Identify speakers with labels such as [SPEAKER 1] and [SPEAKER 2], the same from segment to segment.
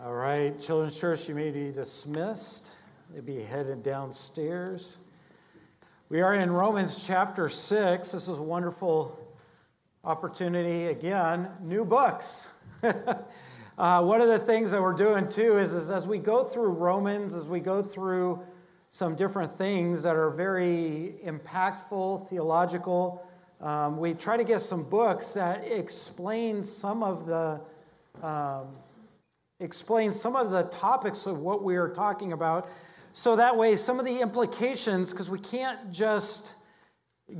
[SPEAKER 1] All right, Children's Church, you may be dismissed. They'll be headed downstairs. We are in Romans chapter 6. This is a wonderful opportunity. Again, new books. uh, one of the things that we're doing too is, is as we go through Romans, as we go through some different things that are very impactful, theological, um, we try to get some books that explain some of the um, explain some of the topics of what we are talking about. So that way, some of the implications, because we can't just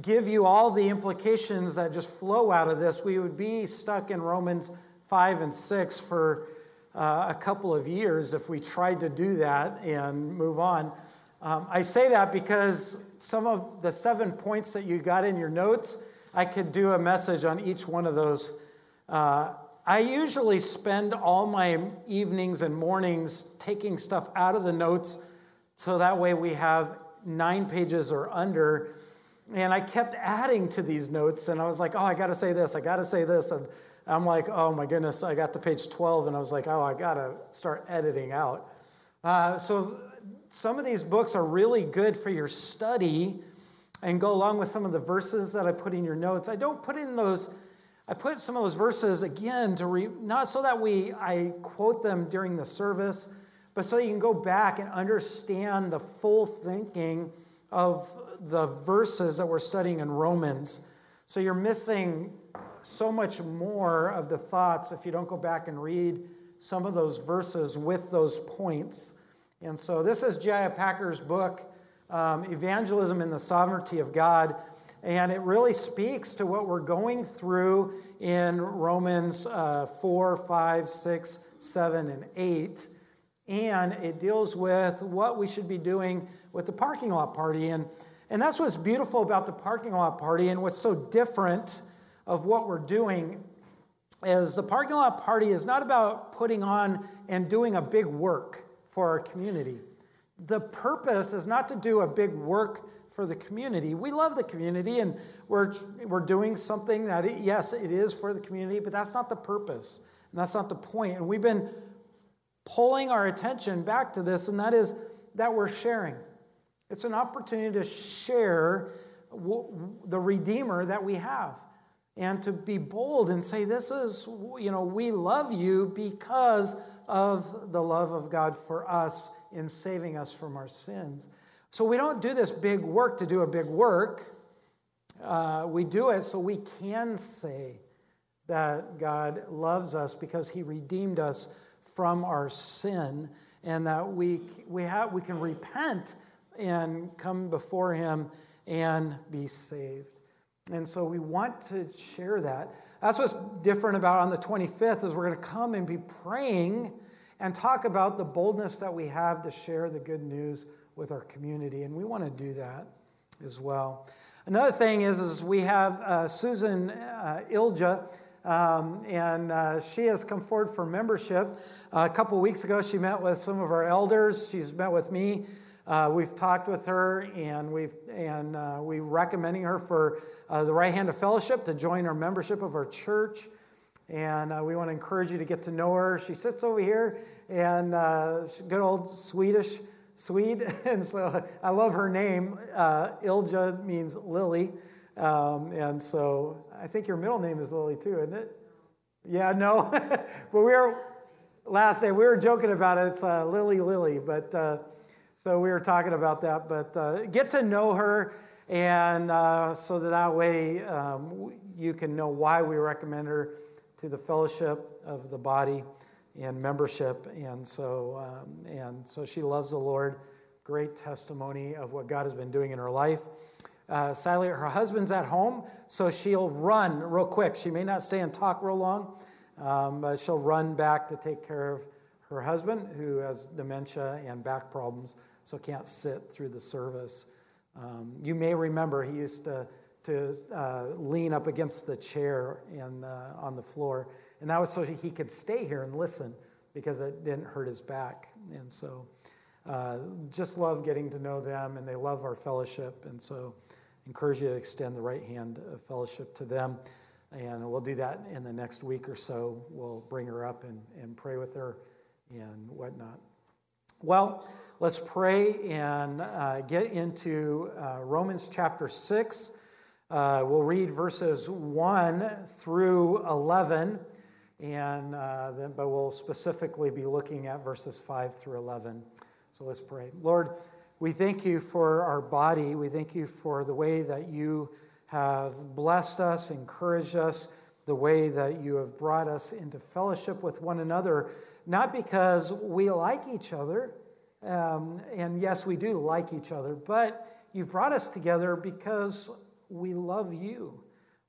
[SPEAKER 1] give you all the implications that just flow out of this, we would be stuck in Romans 5 and 6 for uh, a couple of years if we tried to do that and move on. Um, I say that because some of the seven points that you got in your notes, I could do a message on each one of those. Uh, I usually spend all my evenings and mornings taking stuff out of the notes so that way we have nine pages or under. And I kept adding to these notes, and I was like, oh, I got to say this, I got to say this. And I'm like, oh my goodness, I got to page 12, and I was like, oh, I got to start editing out. Uh, so some of these books are really good for your study and go along with some of the verses that I put in your notes. I don't put in those I put some of those verses again to re, not so that we I quote them during the service, but so you can go back and understand the full thinking of the verses that we're studying in Romans. So you're missing so much more of the thoughts if you don't go back and read some of those verses with those points. And so this is J.I. Packer's book, um, Evangelism in the Sovereignty of God. And it really speaks to what we're going through in Romans uh, 4, 5, 6, 7, and 8. And it deals with what we should be doing with the parking lot party. And, and that's what's beautiful about the parking lot party and what's so different of what we're doing is the parking lot party is not about putting on and doing a big work for our community. The purpose is not to do a big work for the community. We love the community and we're, we're doing something that, it, yes, it is for the community, but that's not the purpose and that's not the point. And we've been pulling our attention back to this, and that is that we're sharing. It's an opportunity to share the Redeemer that we have and to be bold and say, This is, you know, we love you because of the love of God for us in saving us from our sins. So we don't do this big work to do a big work. Uh, we do it so we can say that God loves us because he redeemed us from our sin and that we, we, have, we can repent and come before him and be saved. And so we want to share that. That's what's different about on the 25th is we're going to come and be praying and talk about the boldness that we have to share the good news with our community, and we want to do that as well. Another thing is, is we have uh, Susan uh, Lilja, um, and uh, she has come forward for membership. a couple weeks ago, she met with some of our elders. She's met with me. Uh, we've talked with her, and we've and uh, we recommending her for uh, the right hand of fellowship to join our membership of our church. And we want to encourage you to get to know her. She sits over here, and good old Swedish Swede, and so I love her name. Uh, Lilja means lily, um, and so I think your middle name is Lily too, isn't it? Yeah, no, but we were last day we were joking about it. It's uh, Lily Lily, but uh, so we were talking about that. But uh, get to know her, and uh, so that that way um, you can know why we recommend her to the fellowship of the body and membership. And so, um, and so she loves the Lord. Great testimony of what God has been doing in her life. Uh, Sally, her husband's at home, so she'll run real quick. She may not stay and talk real long, um, but she'll run back to take care of her husband, who has dementia and back problems, so can't sit through the service. Um, you may remember he used to, to uh, lean up against the chair and, uh, on the floor and that was so he could stay here and listen because it didn't hurt his back. And so uh, just love getting to know them, and they love our fellowship. And so encourage you to extend the right hand of fellowship to them. And we'll do that in the next week or so. We'll bring her up and, and pray with her and whatnot. Well, let's pray and uh, get into uh, Romans chapter 6. Uh, we'll read verses 1 through 11, and uh, then, but we'll specifically be looking at verses 5 through 11. So let's pray. Lord, we thank you for our body. We thank you for the way that you have blessed us, encouraged us, the way that you have brought us into fellowship with one another, not because we like each other, um, and yes, we do like each other, but you've brought us together because we love you.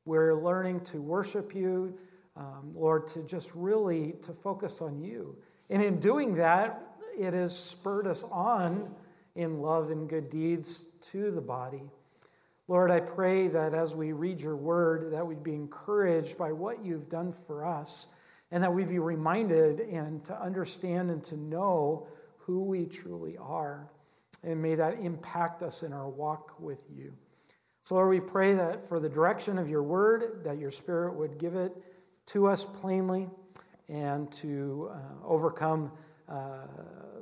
[SPEAKER 1] We're learning to worship you, um, Lord, to just really to focus on you. And in doing that, it has spurred us on in love and good deeds to the body. Lord, I pray that as we read your word, that we'd be encouraged by what you've done for us, and that we'd be reminded and to understand and to know who we truly are. And may that impact us in our walk with you. So, Lord, we pray that for the direction of your word, that your spirit would give it to us plainly and to uh, overcome uh,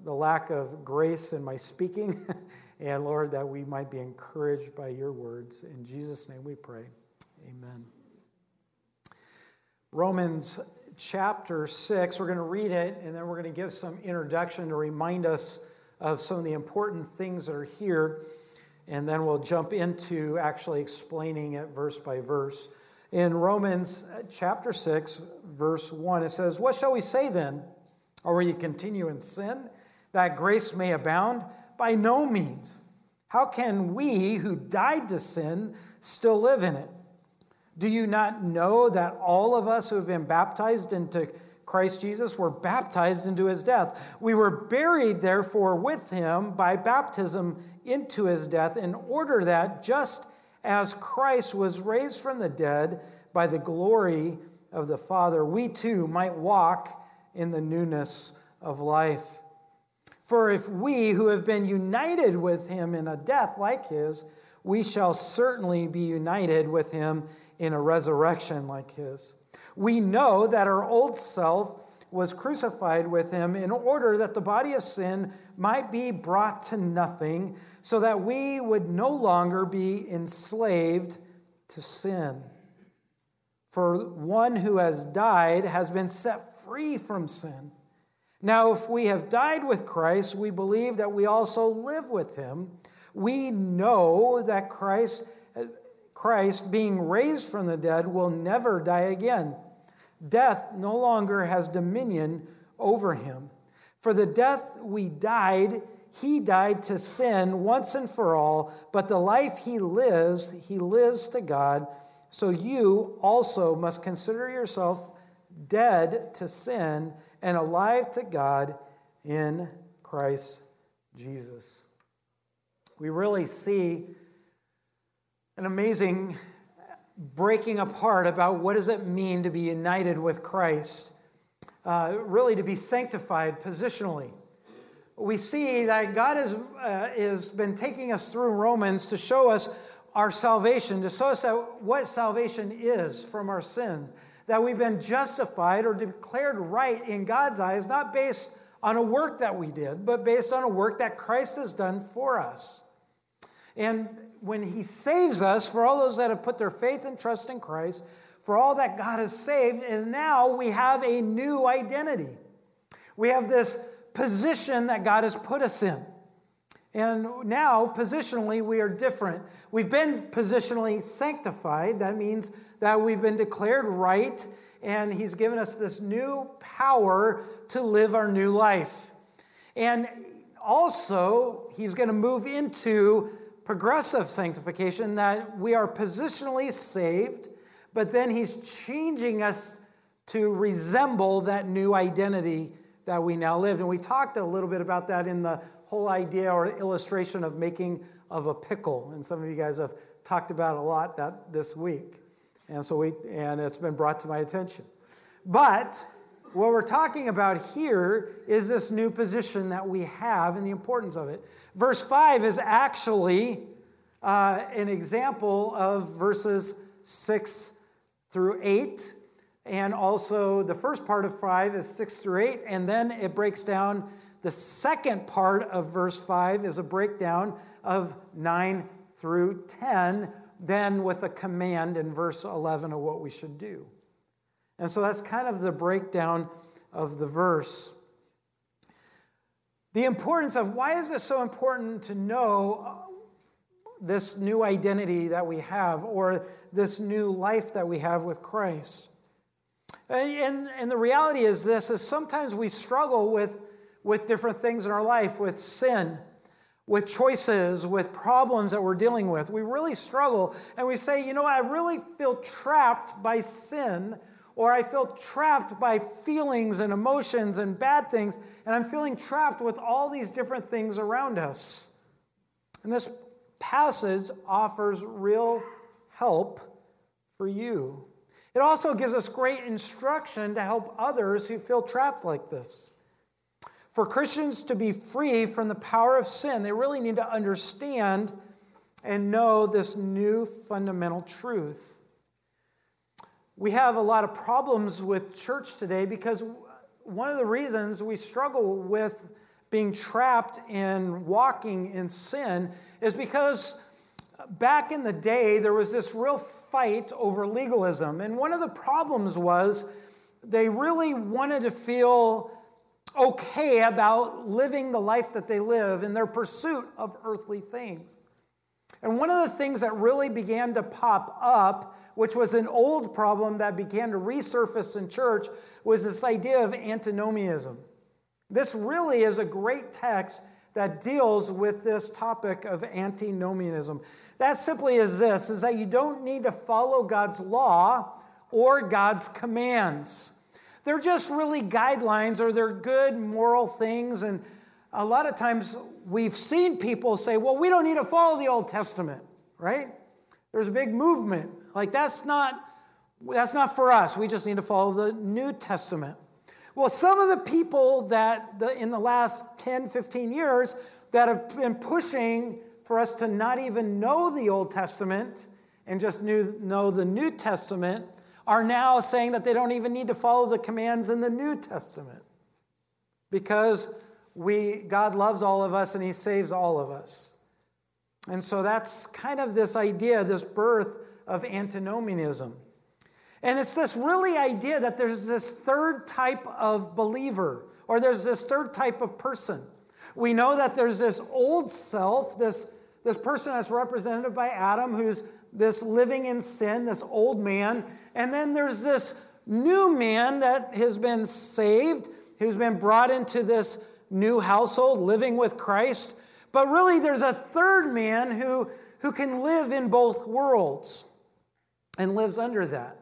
[SPEAKER 1] the lack of grace in my speaking. and Lord, that we might be encouraged by your words. In Jesus' name we pray. Amen. Romans chapter 6, we're going to read it and then we're going to give some introduction to remind us of some of the important things that are here. And then we'll jump into actually explaining it verse by verse. In Romans uh, chapter 6, verse 1, it says, What shall we say then? Or will you continue in sin that grace may abound? By no means. How can we who died to sin still live in it? Do you not know that all of us who have been baptized into Christ Jesus were baptized into his death? We were buried, therefore, with him by baptism into his death, in order that just as Christ was raised from the dead by the glory of the Father, we too might walk in the newness of life. For if we who have been united with him in a death like his, we shall certainly be united with him in a resurrection like his. We know that our old self was crucified with him in order that the body of sin might be brought to nothing, so that we would no longer be enslaved to sin. For one who has died has been set free from sin. Now, if we have died with Christ, we believe that we also live with him. We know that Christ, Christ, being raised from the dead, will never die again. Death no longer has dominion over him. For the death we died, he died to sin once and for all, but the life he lives, he lives to God. So you also must consider yourself dead to sin and alive to God in Christ Jesus. We really see an amazing breaking apart about what does it mean to be united with Christ, uh, really to be sanctified positionally. We see that God has, uh, has been taking us through Romans to show us our salvation, to show us that what salvation is from our sin that we've been justified or declared right in God's eyes, not based on a work that we did, but based on a work that Christ has done for us. And when He saves us, for all those that have put their faith and trust in Christ, for all that God has saved, and now we have a new identity. We have this position that God has put us in. And now, positionally, we are different. We've been positionally sanctified. That means that we've been declared right, and He's given us this new power to live our new life. And also, He's going to move into progressive sanctification that we are positionally saved, but then He's changing us to resemble that new identity that we now live. And we talked a little bit about that in the whole idea or illustration of making of a pickle. And some of you guys have talked about a lot that this week. And so we and it's been brought to my attention. But what we're talking about here is this new position that we have and the importance of it. Verse 5 is actually uh, an example of verses 6 through 8. And also, the first part of 5 is 6 through 8, and then it breaks down. The second part of verse 5 is a breakdown of 9 through 10, then with a command in verse 11 of what we should do. And so that's kind of the breakdown of the verse. The importance of why is it so important to know this new identity that we have or this new life that we have with Christ? And, and the reality is this is sometimes we struggle with, with different things in our life, with sin, with choices, with problems that we're dealing with. We really struggle and we say, you know, I really feel trapped by sin, or I feel trapped by feelings and emotions and bad things, and I'm feeling trapped with all these different things around us. And this passage offers real help for you. It also gives us great instruction to help others who feel trapped like this. For Christians to be free from the power of sin, they really need to understand and know this new fundamental truth. We have a lot of problems with church today because one of the reasons we struggle with being trapped in walking in sin is because back in the day there was this real fight over legalism. And one of the problems was they really wanted to feel okay about living the life that they live in their pursuit of earthly things. And one of the things that really began to pop up, which was an old problem that began to resurface in church, was this idea of antinomianism. This really is a great text that deals with this topic of antinomianism. That simply is this is that you don't need to follow God's law or God's commands. They're just really guidelines or they're good moral things and a lot of times we've seen people say, "Well, we don't need to follow the Old Testament." Right? There's a big movement. Like that's not that's not for us. We just need to follow the New Testament. Well, some of the people that the, in the last 10, 15 years that have been pushing for us to not even know the Old Testament and just knew, know the New Testament are now saying that they don't even need to follow the commands in the New Testament because we, God loves all of us and He saves all of us. And so that's kind of this idea, this birth of antinomianism. And it's this really idea that there's this third type of believer, or there's this third type of person. We know that there's this old self, this, this person that's represented by Adam, who's this living in sin, this old man. And then there's this new man that has been saved, who's been brought into this new household, living with Christ. But really, there's a third man who, who can live in both worlds and lives under that.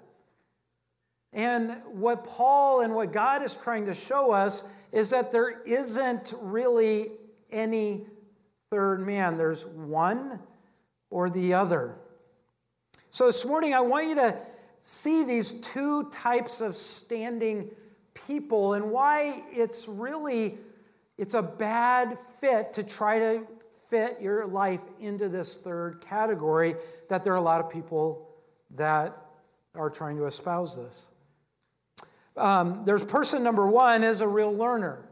[SPEAKER 1] And what Paul and what God is trying to show us is that there isn't really any third man, there's one or the other. So this morning, I want you to see these two types of standing people and why it's really it's a bad fit to try to fit your life into this third category that there are a lot of people that are trying to espouse this um, there's person number one is a real learner.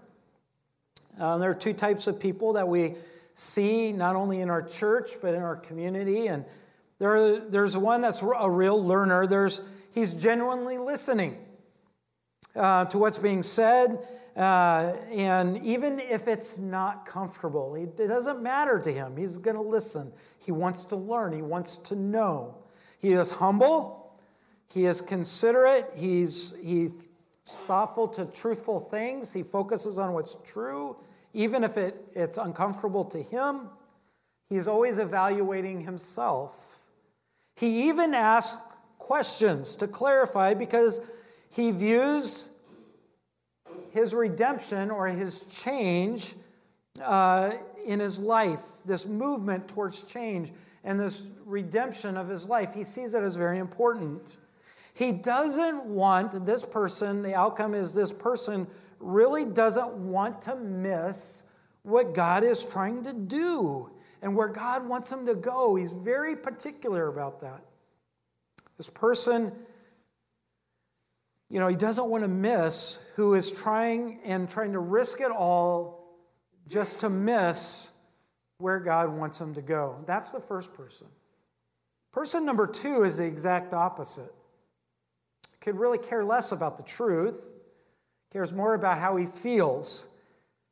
[SPEAKER 1] Uh, there are two types of people that we see not only in our church but in our community, and there, there's one that's a real learner. There's he's genuinely listening uh, to what's being said, uh, and even if it's not comfortable, it doesn't matter to him. He's going to listen. He wants to learn. He wants to know. He is humble. He is considerate. He's he thoughtful to truthful things. He focuses on what's true, even if it, it's uncomfortable to him. He's always evaluating himself. He even asks questions to clarify because he views his redemption or his change uh, in his life, this movement towards change and this redemption of his life, he sees it as very important. He doesn't want this person, the outcome is this person really doesn't want to miss what God is trying to do and where God wants him to go. He's very particular about that. This person you know, he doesn't want to miss who is trying and trying to risk it all just to miss where God wants him to go. That's the first person. Person number two is the exact opposite. Could really care less about the truth, cares more about how he feels.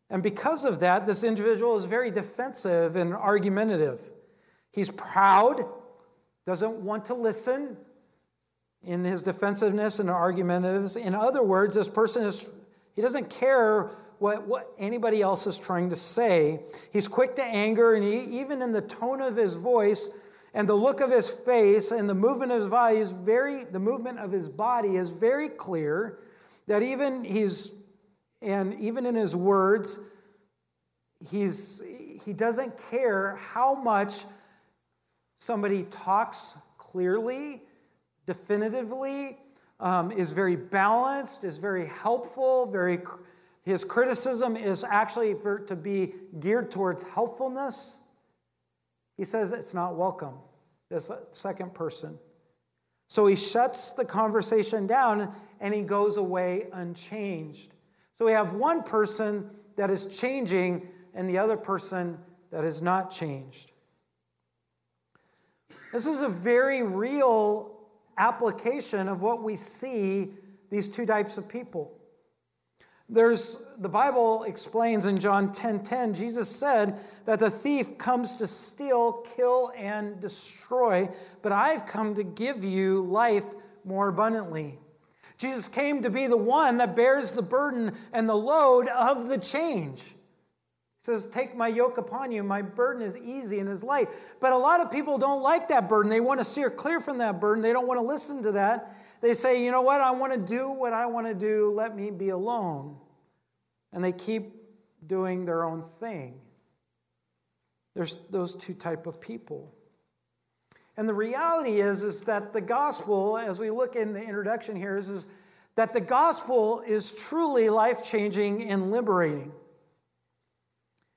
[SPEAKER 1] And because of that, this individual is very defensive and argumentative. He's proud, doesn't want to listen in his defensiveness and argumentativeness. In other words, this person is, he doesn't care what, what anybody else is trying to say. He's quick to anger, and he, even in the tone of his voice and the look of his face and the movement of his body is very, the movement of his body is very clear that even he's, and even in his words, he's, he doesn't care how much somebody talks clearly, definitively, um, is very balanced, is very helpful, very his criticism is actually for, to be geared towards helpfulness. He says it's not welcome, this second person. So he shuts the conversation down and he goes away unchanged. So we have one person that is changing and the other person that is not changed. This is a very real application of what we see these two types of people. There's the Bible explains in John 10:10, 10, 10, Jesus said that the thief comes to steal, kill, and destroy, but I've come to give you life more abundantly. Jesus came to be the one that bears the burden and the load of the change. He says, Take my yoke upon you. My burden is easy and is light. But a lot of people don't like that burden. They want to steer clear from that burden. They don't want to listen to that. They say, you know what, I want to do what I want to do, let me be alone. And they keep doing their own thing. There's those two type of people. And the reality is, is that the gospel, as we look in the introduction here, is, is that the gospel is truly life-changing and liberating.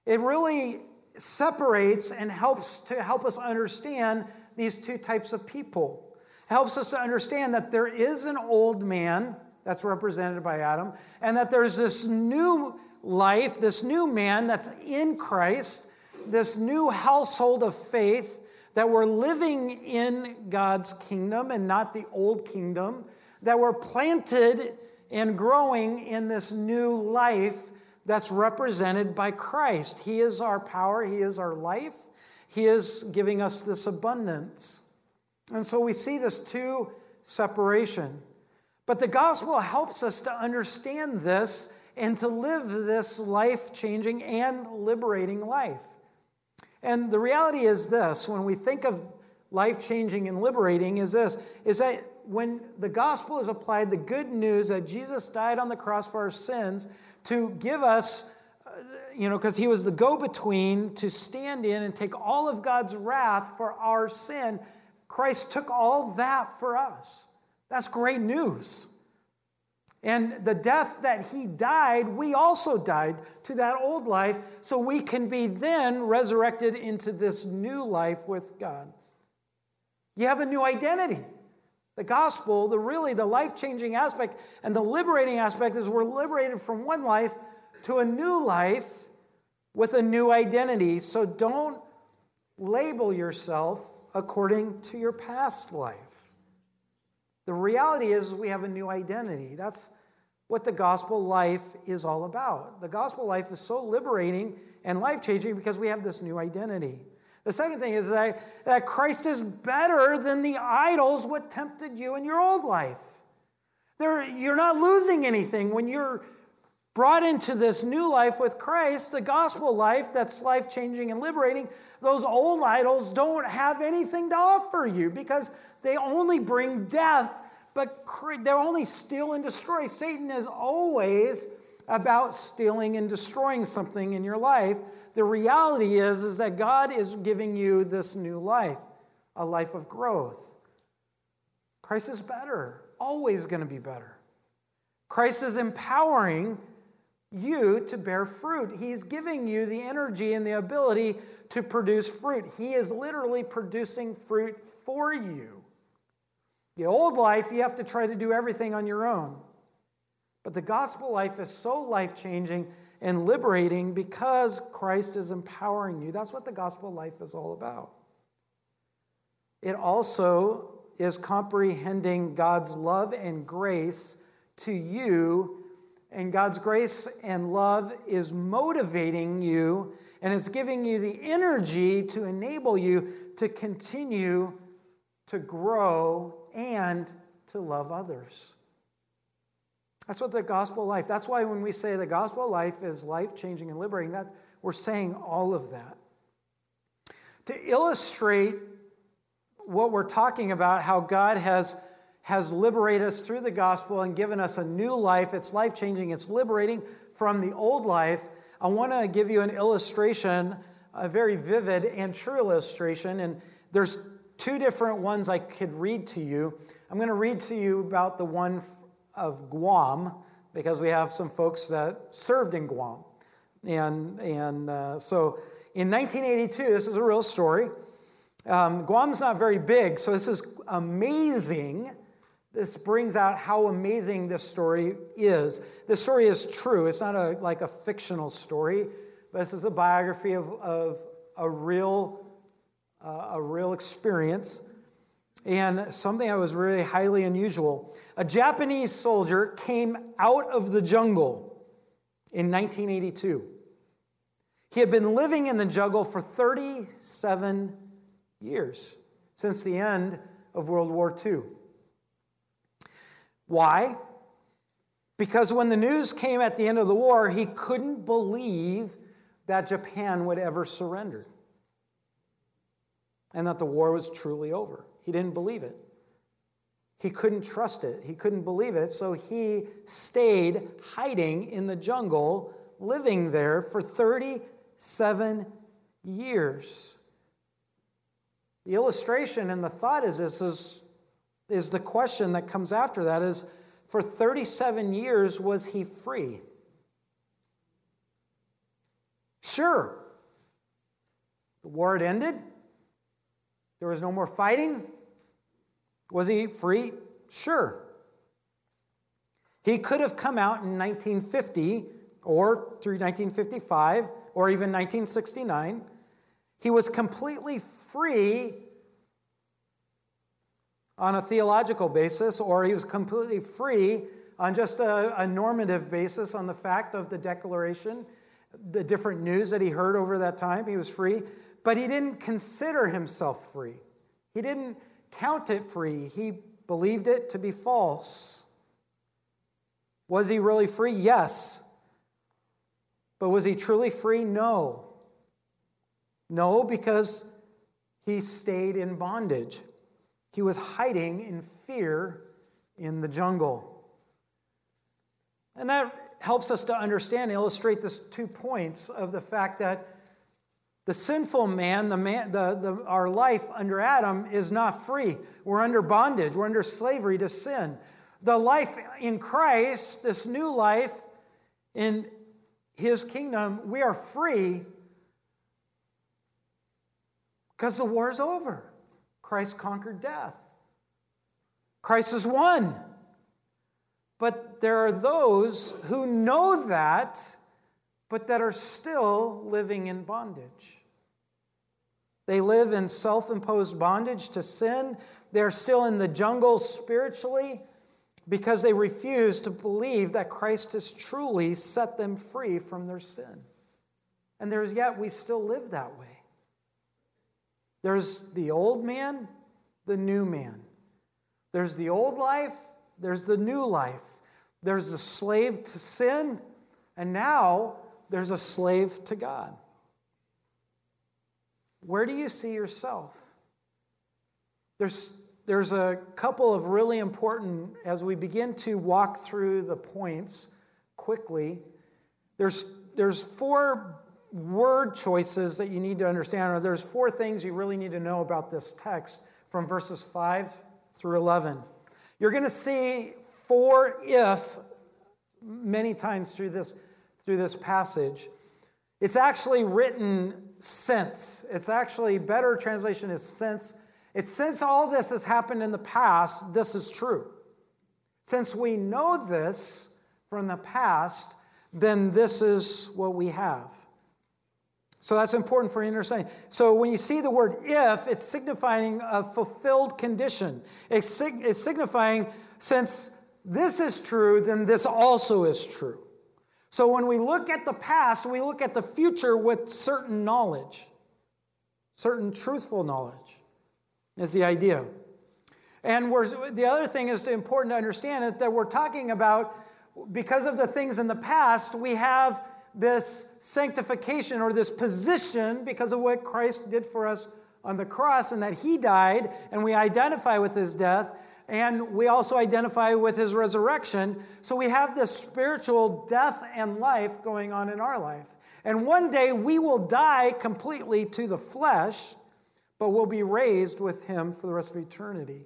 [SPEAKER 1] It really separates and helps to help us understand these two types of people It helps us to understand that there is an old man that's represented by Adam, and that there's this new life, this new man that's in Christ, this new household of faith that we're living in God's kingdom and not the old kingdom, that we're planted and growing in this new life that's represented by Christ. He is our power, He is our life, He is giving us this abundance. And so we see this two separation. But the gospel helps us to understand this and to live this life changing and liberating life. And the reality is this when we think of life changing and liberating, is this is that when the gospel is applied, the good news that Jesus died on the cross for our sins to give us, you know, because he was the go between to stand in and take all of God's wrath for our sin Christ took all that for us. That's great news. And the death that he died, we also died to that old life, so we can be then resurrected into this new life with God. You have a new identity. The gospel, the really the life-changing aspect and the liberating aspect is we're liberated from one life to a new life with a new identity. So don't label yourself according to your past life. The reality is, we have a new identity. That's what the gospel life is all about. The gospel life is so liberating and life changing because we have this new identity. The second thing is that, that Christ is better than the idols what tempted you in your old life. There, you're not losing anything when you're brought into this new life with Christ, the gospel life that's life changing and liberating, those old idols don't have anything to offer you because they only bring death, but they're only steal and destroy. Satan is always about stealing and destroying something in your life. The reality is, is that God is giving you this new life, a life of growth. Christ is better, always going to be better. Christ is empowering you to bear fruit. He's giving you the energy and the ability to produce fruit. He is literally producing fruit for you. The old life, you have to try to do everything on your own. But the gospel life is so life changing and liberating because Christ is empowering you. That's what the gospel life is all about. It also is comprehending God's love and grace to you, and God's grace and love is motivating you and it's giving you the energy to enable you to continue to grow and to love others. That's what the gospel life. That's why when we say the gospel life is life changing and liberating, that we're saying all of that. To illustrate what we're talking about, how God has, has liberated us through the gospel and given us a new life, it's life changing, it's liberating from the old life. I want to give you an illustration, a very vivid and true illustration. And there's two different ones I could read to you. I'm going to read to you about the one of Guam because we have some folks that served in Guam. And, and uh, so in 1982, this is a real story. Um, Guam's not very big, so this is amazing. This brings out how amazing this story is. This story is true. It's not a, like a fictional story, but this is a biography of, of a, real, uh, a real experience and something that was really highly unusual. A Japanese soldier came out of the jungle in 1982. He had been living in the jungle for 37 years, since the end of World War II. Why? Because when the news came at the end of the war, he couldn't believe that Japan would ever surrender and that the war was truly over. He didn't believe it. He couldn't trust it. He couldn't believe it. So he stayed hiding in the jungle, living there for 37 years. The illustration and the thought is this is, is the question that comes after that is for 37 years, was he free? Sure. The war had ended. There was no more fighting. Was he free? Sure. He could have come out in 1950 or through 1955 or even 1969. He was completely free on a theological basis, or he was completely free on just a, a, normative basis on the fact of the declaration, the different news that he heard over that time. He was free, but he didn't consider himself free. He didn't count it free, he believed it to be false. Was he really free? Yes. But was he truly free? No. No, because he stayed in bondage. He was hiding in fear in the jungle. And that helps us to understand, illustrate this two points of the fact that the sinful man, the man the, the, our life under Adam, is not free. We're under bondage, we're under slavery to sin. The life in Christ, this new life in his kingdom, we are free because the war is over. Christ conquered death. Christ is won. But there are those who know that but that are still living in bondage. They live in self imposed bondage to sin. They're still in the jungle spiritually because they refuse to believe that Christ has truly set them free from their sin. And there's yet we still live that way. There's the old man, the new man. There's the old life, there's the new life. There's the slave to sin, and now there's a slave to God. Where do you see yourself? There's, there's a couple of really important, as we begin to walk through the points quickly, there's, there's four word choices that you need to understand, or there's four things you really need to know about this text from verses 5 through 11. You're going to see four if many times through this through this passage. It's actually written since. It's actually better translation is since. It's since all this has happened in the past, this is true. Since we know this, from the past, then this is what we have. So that's important for understanding. So when you see the word if, it's signifying a fulfilled condition. It's, sig- it's signifying since this is true, then this also is true. So when we look at the past, we look at the future with certain knowledge, certain truthful knowledge, is the idea. And the other thing is important to understand that we're talking about because of the things in the past, we have this sanctification or this position because of what Christ did for us on the cross and that he died and we identify with his death and we also identify with his resurrection. So we have this spiritual death and life going on in our life. And one day we will die completely to the flesh, but we'll be raised with him for the rest of eternity.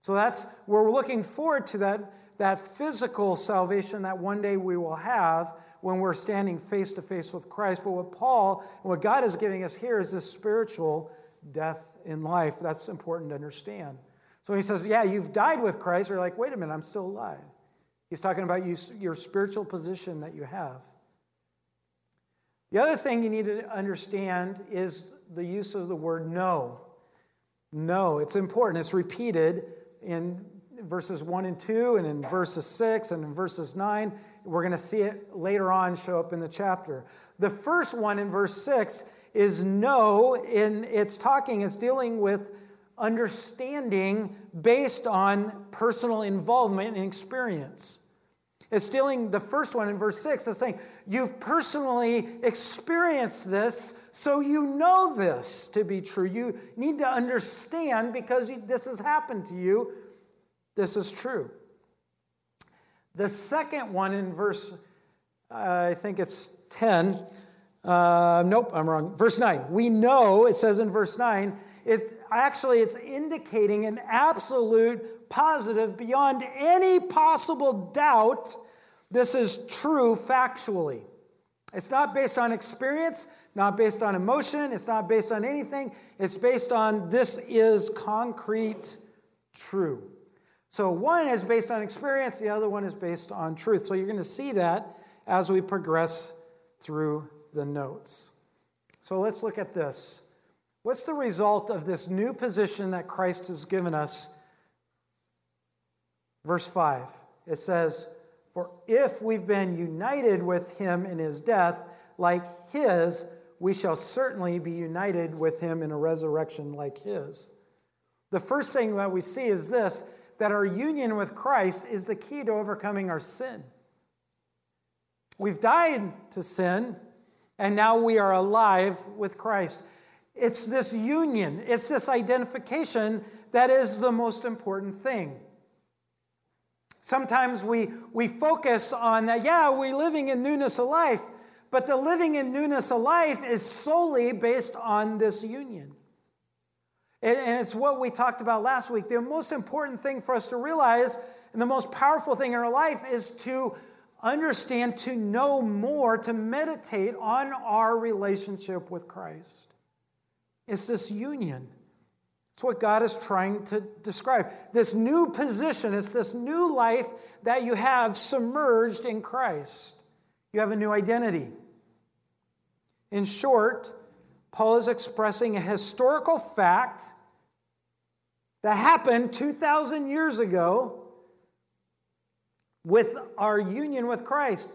[SPEAKER 1] So that's we're looking forward to that, that physical salvation that one day we will have when we're standing face to face with Christ. But what Paul and what God is giving us here is this spiritual death in life. That's important to understand. So he says, Yeah, you've died with Christ. You're like, Wait a minute, I'm still alive. He's talking about you, your spiritual position that you have. The other thing you need to understand is the use of the word no. No, it's important. It's repeated in verses 1 and 2, and in verses 6, and in verses 9. We're going to see it later on show up in the chapter. The first one in verse 6 is no, in its talking, it's dealing with understanding based on personal involvement and experience. It's stealing the first one in verse 6 It's saying, You've personally experienced this, so you know this to be true. You need to understand because this has happened to you. This is true. The second one in verse, uh, I think it's 10. Uh, nope, I'm wrong. Verse 9. We know, it says in verse 9, it actually it's indicating an absolute positive beyond any possible doubt this is true factually. It's not based on experience not based on emotion it's not based on anything. It's based on this is concrete true. So one is based on experience the other one is based on truth. So you're going to see that as we progress through the notes. So let's look at this What's the result of this new position that Christ has given us? Verse 5, it says, For if we've been united with him in his death, like his, we shall certainly be united with him in a resurrection like his. The first thing that we see is this that our union with Christ is the key to overcoming our sin. We've died to sin, and now we are alive with Christ. It's this union, it's this identification that is the most important thing. Sometimes we, we focus on that, yeah, we're living in newness of life, but the living in newness of life is solely based on this union. And it's what we talked about last week. The most important thing for us to realize, and the most powerful thing in our life, is to understand, to know more, to meditate on our relationship with Christ. It's this union. It's what God is trying to describe. This new position, it's this new life that you have submerged in Christ. You have a new identity. In short, Paul is expressing a historical fact that happened 2,000 years ago with our union with Christ.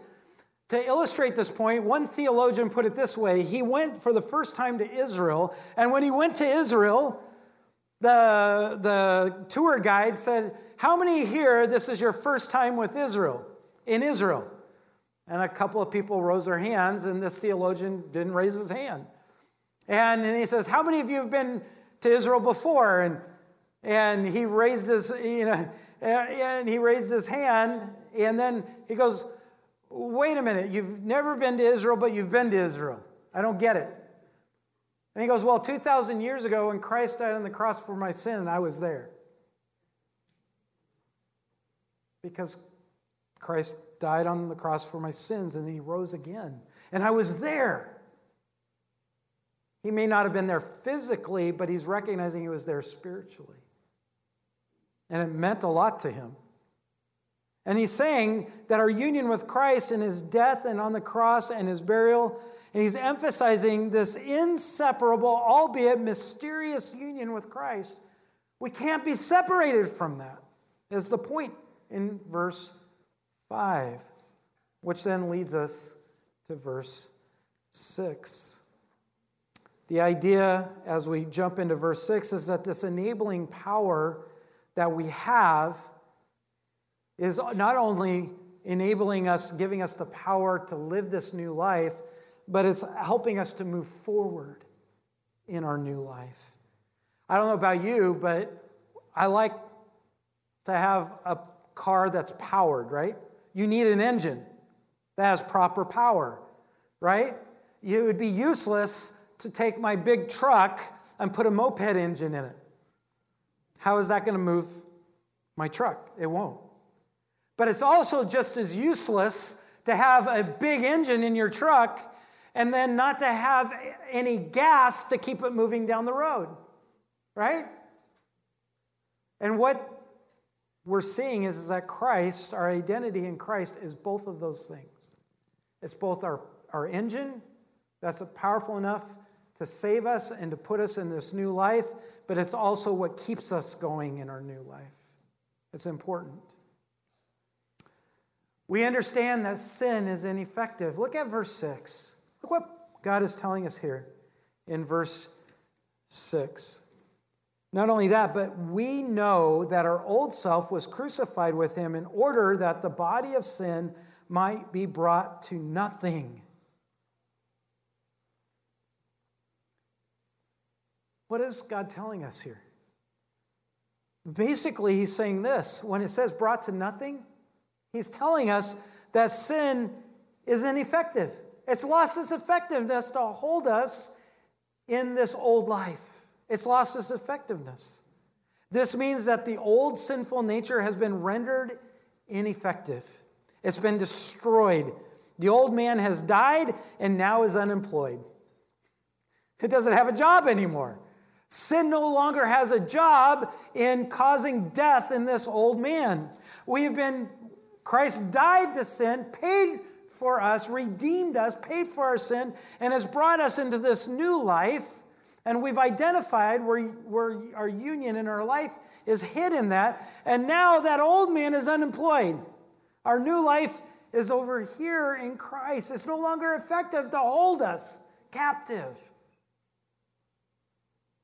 [SPEAKER 1] To illustrate this point, one theologian put it this way He went for the first time to Israel, and when he went to Israel, the, the tour guide said, How many here, this is your first time with Israel, in Israel? And a couple of people rose their hands, and this theologian didn't raise his hand. And then he says, How many of you have been to Israel before? And, and he raised his, you know, and he raised his hand, and then he goes, Wait a minute, you've never been to Israel, but you've been to Israel. I don't get it. And he goes, Well, 2,000 years ago, when Christ died on the cross for my sin, I was there. Because Christ died on the cross for my sins and he rose again. And I was there. He may not have been there physically, but he's recognizing he was there spiritually. And it meant a lot to him. And he's saying that our union with Christ in his death and on the cross and his burial, and he's emphasizing this inseparable, albeit mysterious union with Christ. We can't be separated from that, is the point in verse 5, which then leads us to verse 6. The idea, as we jump into verse 6, is that this enabling power that we have is not only enabling us, giving us the power to live this new life, but it's helping us to move forward in our new life. I don't know about you, but I like to have a car that's powered, right? You need an engine that has proper power, right? It would be useless to take my big truck and put a moped engine in it. How is that going to move my truck? It won't. But it's also just as useless to have a big engine in your truck and then not to have any gas to keep it moving down the road, right? And what we're seeing is, is that Christ, our identity in Christ, is both of those things. It's both our, our engine, that's powerful enough to save us and to put us in this new life, but it's also what keeps us going in our new life. It's important. We understand that sin is ineffective. Look at verse 6. Look what God is telling us here in verse 6. Not only that, but we know that our old self was crucified with him in order that the body of sin might be brought to nothing. What is God telling us here? Basically, he's saying this when it says brought to nothing, he's telling us that sin is ineffective. It's lost its effectiveness to hold us in this old life. It's lost its effectiveness. This means that the old sinful nature has been rendered ineffective. It's been destroyed. The old man has died and now is unemployed. It doesn't have a job anymore. Sin no longer has a job in causing death in this old man. We've been, Christ died to sin, paid for us, redeemed us, paid for our sin, and has brought us into this new life. And we've identified where, where our union in our life is hid in that. And now that old man is unemployed. Our new life is over here in Christ. It's no longer effective to hold us captive.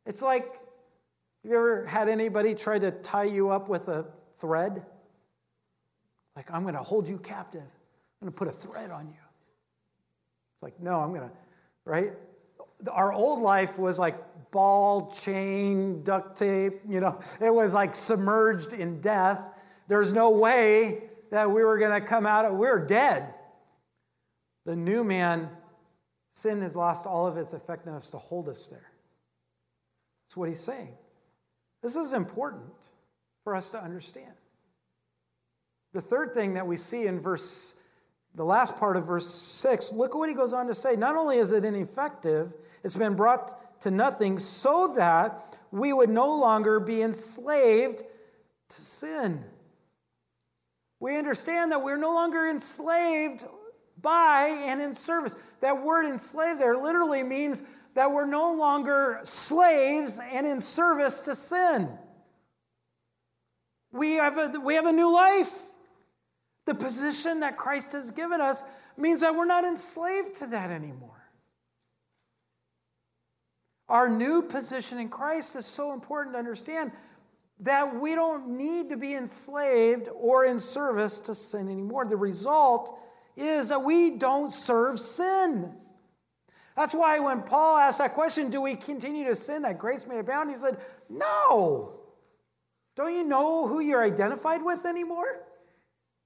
[SPEAKER 1] It's like, have you ever had anybody try to tie you up with a thread? Like, I'm going to hold you captive. I'm going to put a thread on you. It's like, no, I'm going to, right? Our old life was like ball, chain, duct tape, you know, it was like submerged in death. There's no way that we were going to come out of, we we're dead. The new man, sin has lost all of its effectiveness to hold us there. That's what he's saying. This is important for us to understand. The third thing that we see in verse the last part of verse 6, look at what he goes on to say. Not only is it ineffective, it's been brought to nothing so that we would no longer be enslaved to sin. We understand that we're no longer enslaved by and in service. That word enslaved there literally means that we're no longer slaves and in service to sin. We have a, we have a new life. The position that Christ has given us means that we're not enslaved to that anymore. Our new position in Christ is so important to understand that we don't need to be enslaved or in service to sin anymore. The result is that we don't serve sin. That's why when Paul asked that question, do we continue to sin that grace may abound? He said, no. Don't you know who you're identified with anymore?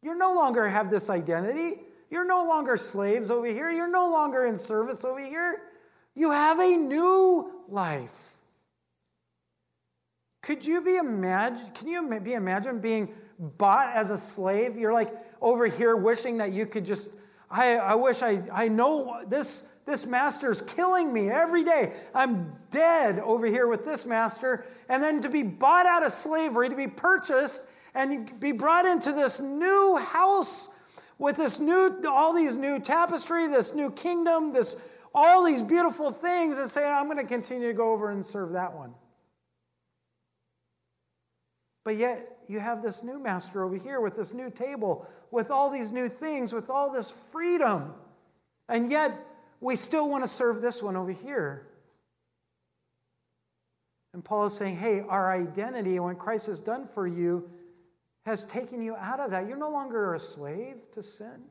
[SPEAKER 1] You no longer have this identity. You're no longer slaves over here. You're no longer in service over here. You have a new life. Could you be imagine? Can you be imagine being bought as a slave? You're like over here wishing that you could just. I, I wish I I know this this master's killing me every day. I'm dead over here with this master. And then to be bought out of slavery, to be purchased, and be brought into this new house with this new, all these new tapestry, this new kingdom, this all these beautiful things, and say, I'm going to continue to go over and serve that one. But yet, you have this new master over here with this new table, with all these new things, with all this freedom. And yet, we still want to serve this one over here. And Paul is saying, hey, our identity, what Christ has done for you, has taken you out of that. You're no longer a slave to sin.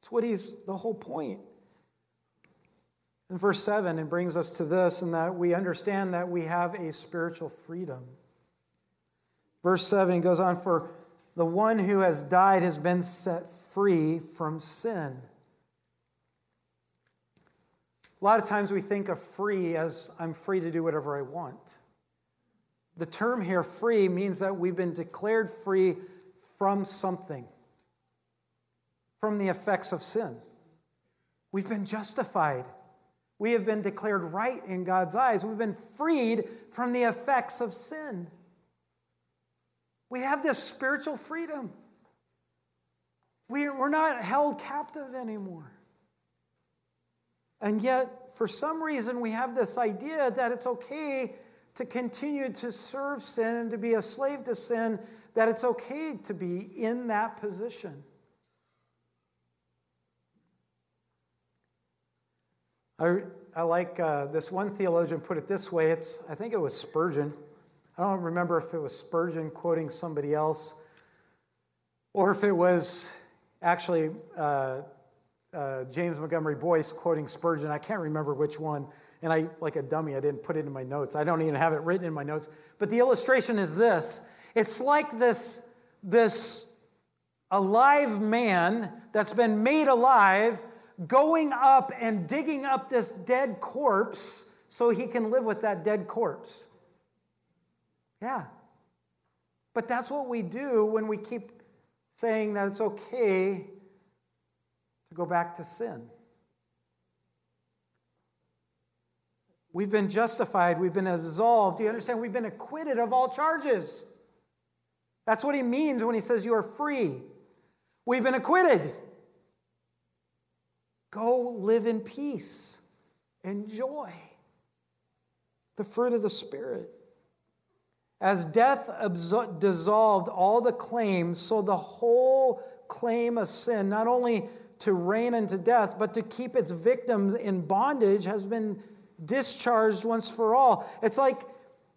[SPEAKER 1] That's what he's, the whole point. In verse 7, it brings us to this, and that we understand that we have a spiritual freedom. Verse 7 goes on, For the one who has died has been set free from sin. A lot of times we think of free as I'm free to do whatever I want. The term here, free, means that we've been declared free from something, from the effects of sin. We've been justified. We have been declared right in God's eyes. We've been freed from the effects of sin. We have this spiritual freedom. We're not held captive anymore. And yet, for some reason, we have this idea that it's okay to continue to serve sin and to be a slave to sin, that it's okay to be in that position. I, I like uh, this one theologian put it this way. It's, I think it was Spurgeon. I don't remember if it was Spurgeon quoting somebody else or if it was actually uh, uh, James Montgomery Boice quoting Spurgeon. I can't remember which one. And I, like a dummy, I didn't put it in my notes. I don't even have it written in my notes. But the illustration is this it's like this, this alive man that's been made alive going up and digging up this dead corpse so he can live with that dead corpse. Yeah. But that's what we do when we keep saying that it's okay to go back to sin. We've been justified, we've been absolved. Do you understand? We've been acquitted of all charges. That's what he means when he says you are free. We've been acquitted. Go live in peace, enjoy the fruit of the Spirit. As death dissolved all the claims, so the whole claim of sin, not only to reign unto death, but to keep its victims in bondage, has been discharged once for all. It's like,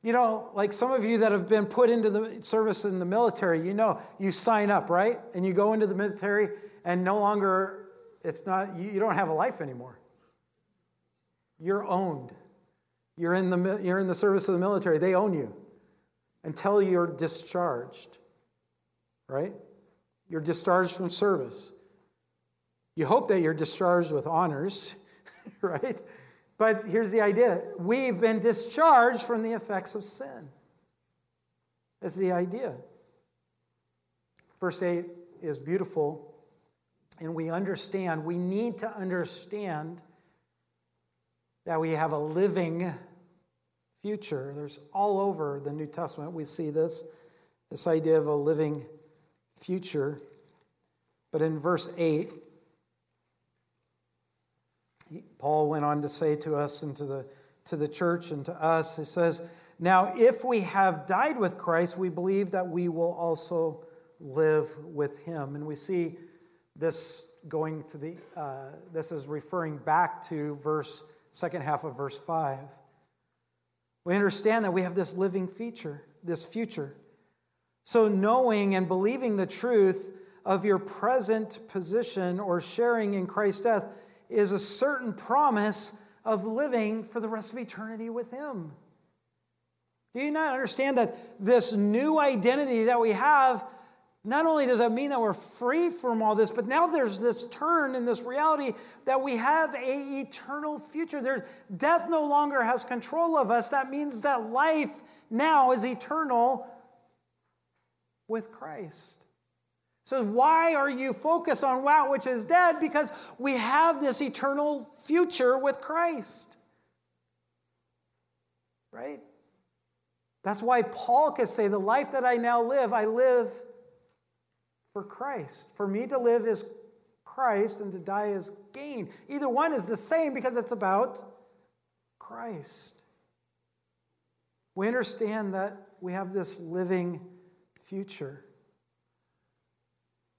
[SPEAKER 1] you know, like some of you that have been put into the service in the military, you know, you sign up, right? And you go into the military, and no longer, it's not, you don't have a life anymore. You're owned. You're in the, you're in the service of the military, they own you until you're discharged, right? You're discharged from service. You hope that you're discharged with honors, right? But here's the idea we've been discharged from the effects of sin. That's the idea. Verse 8 is beautiful, and we understand, we need to understand that we have a living future. There's all over the New Testament, we see this, this idea of a living future. But in verse 8, Paul went on to say to us and to the, to the church and to us, he says, Now, if we have died with Christ, we believe that we will also live with him. And we see this going to the, uh, this is referring back to verse, second half of verse 5. We understand that we have this living feature, this future. So, knowing and believing the truth of your present position or sharing in Christ's death is a certain promise of living for the rest of eternity with Him. Do you not understand that this new identity that we have, not only does that mean that we're free from all this, but now there's this turn in this reality that we have a eternal future. There's, death no longer has control of us. That means that life now is eternal with Christ. So, why are you focused on that which is dead? Because we have this eternal future with Christ. Right? That's why Paul could say, The life that I now live, I live for Christ. For me to live is Christ and to die is gain. Either one is the same because it's about Christ. We understand that we have this living future.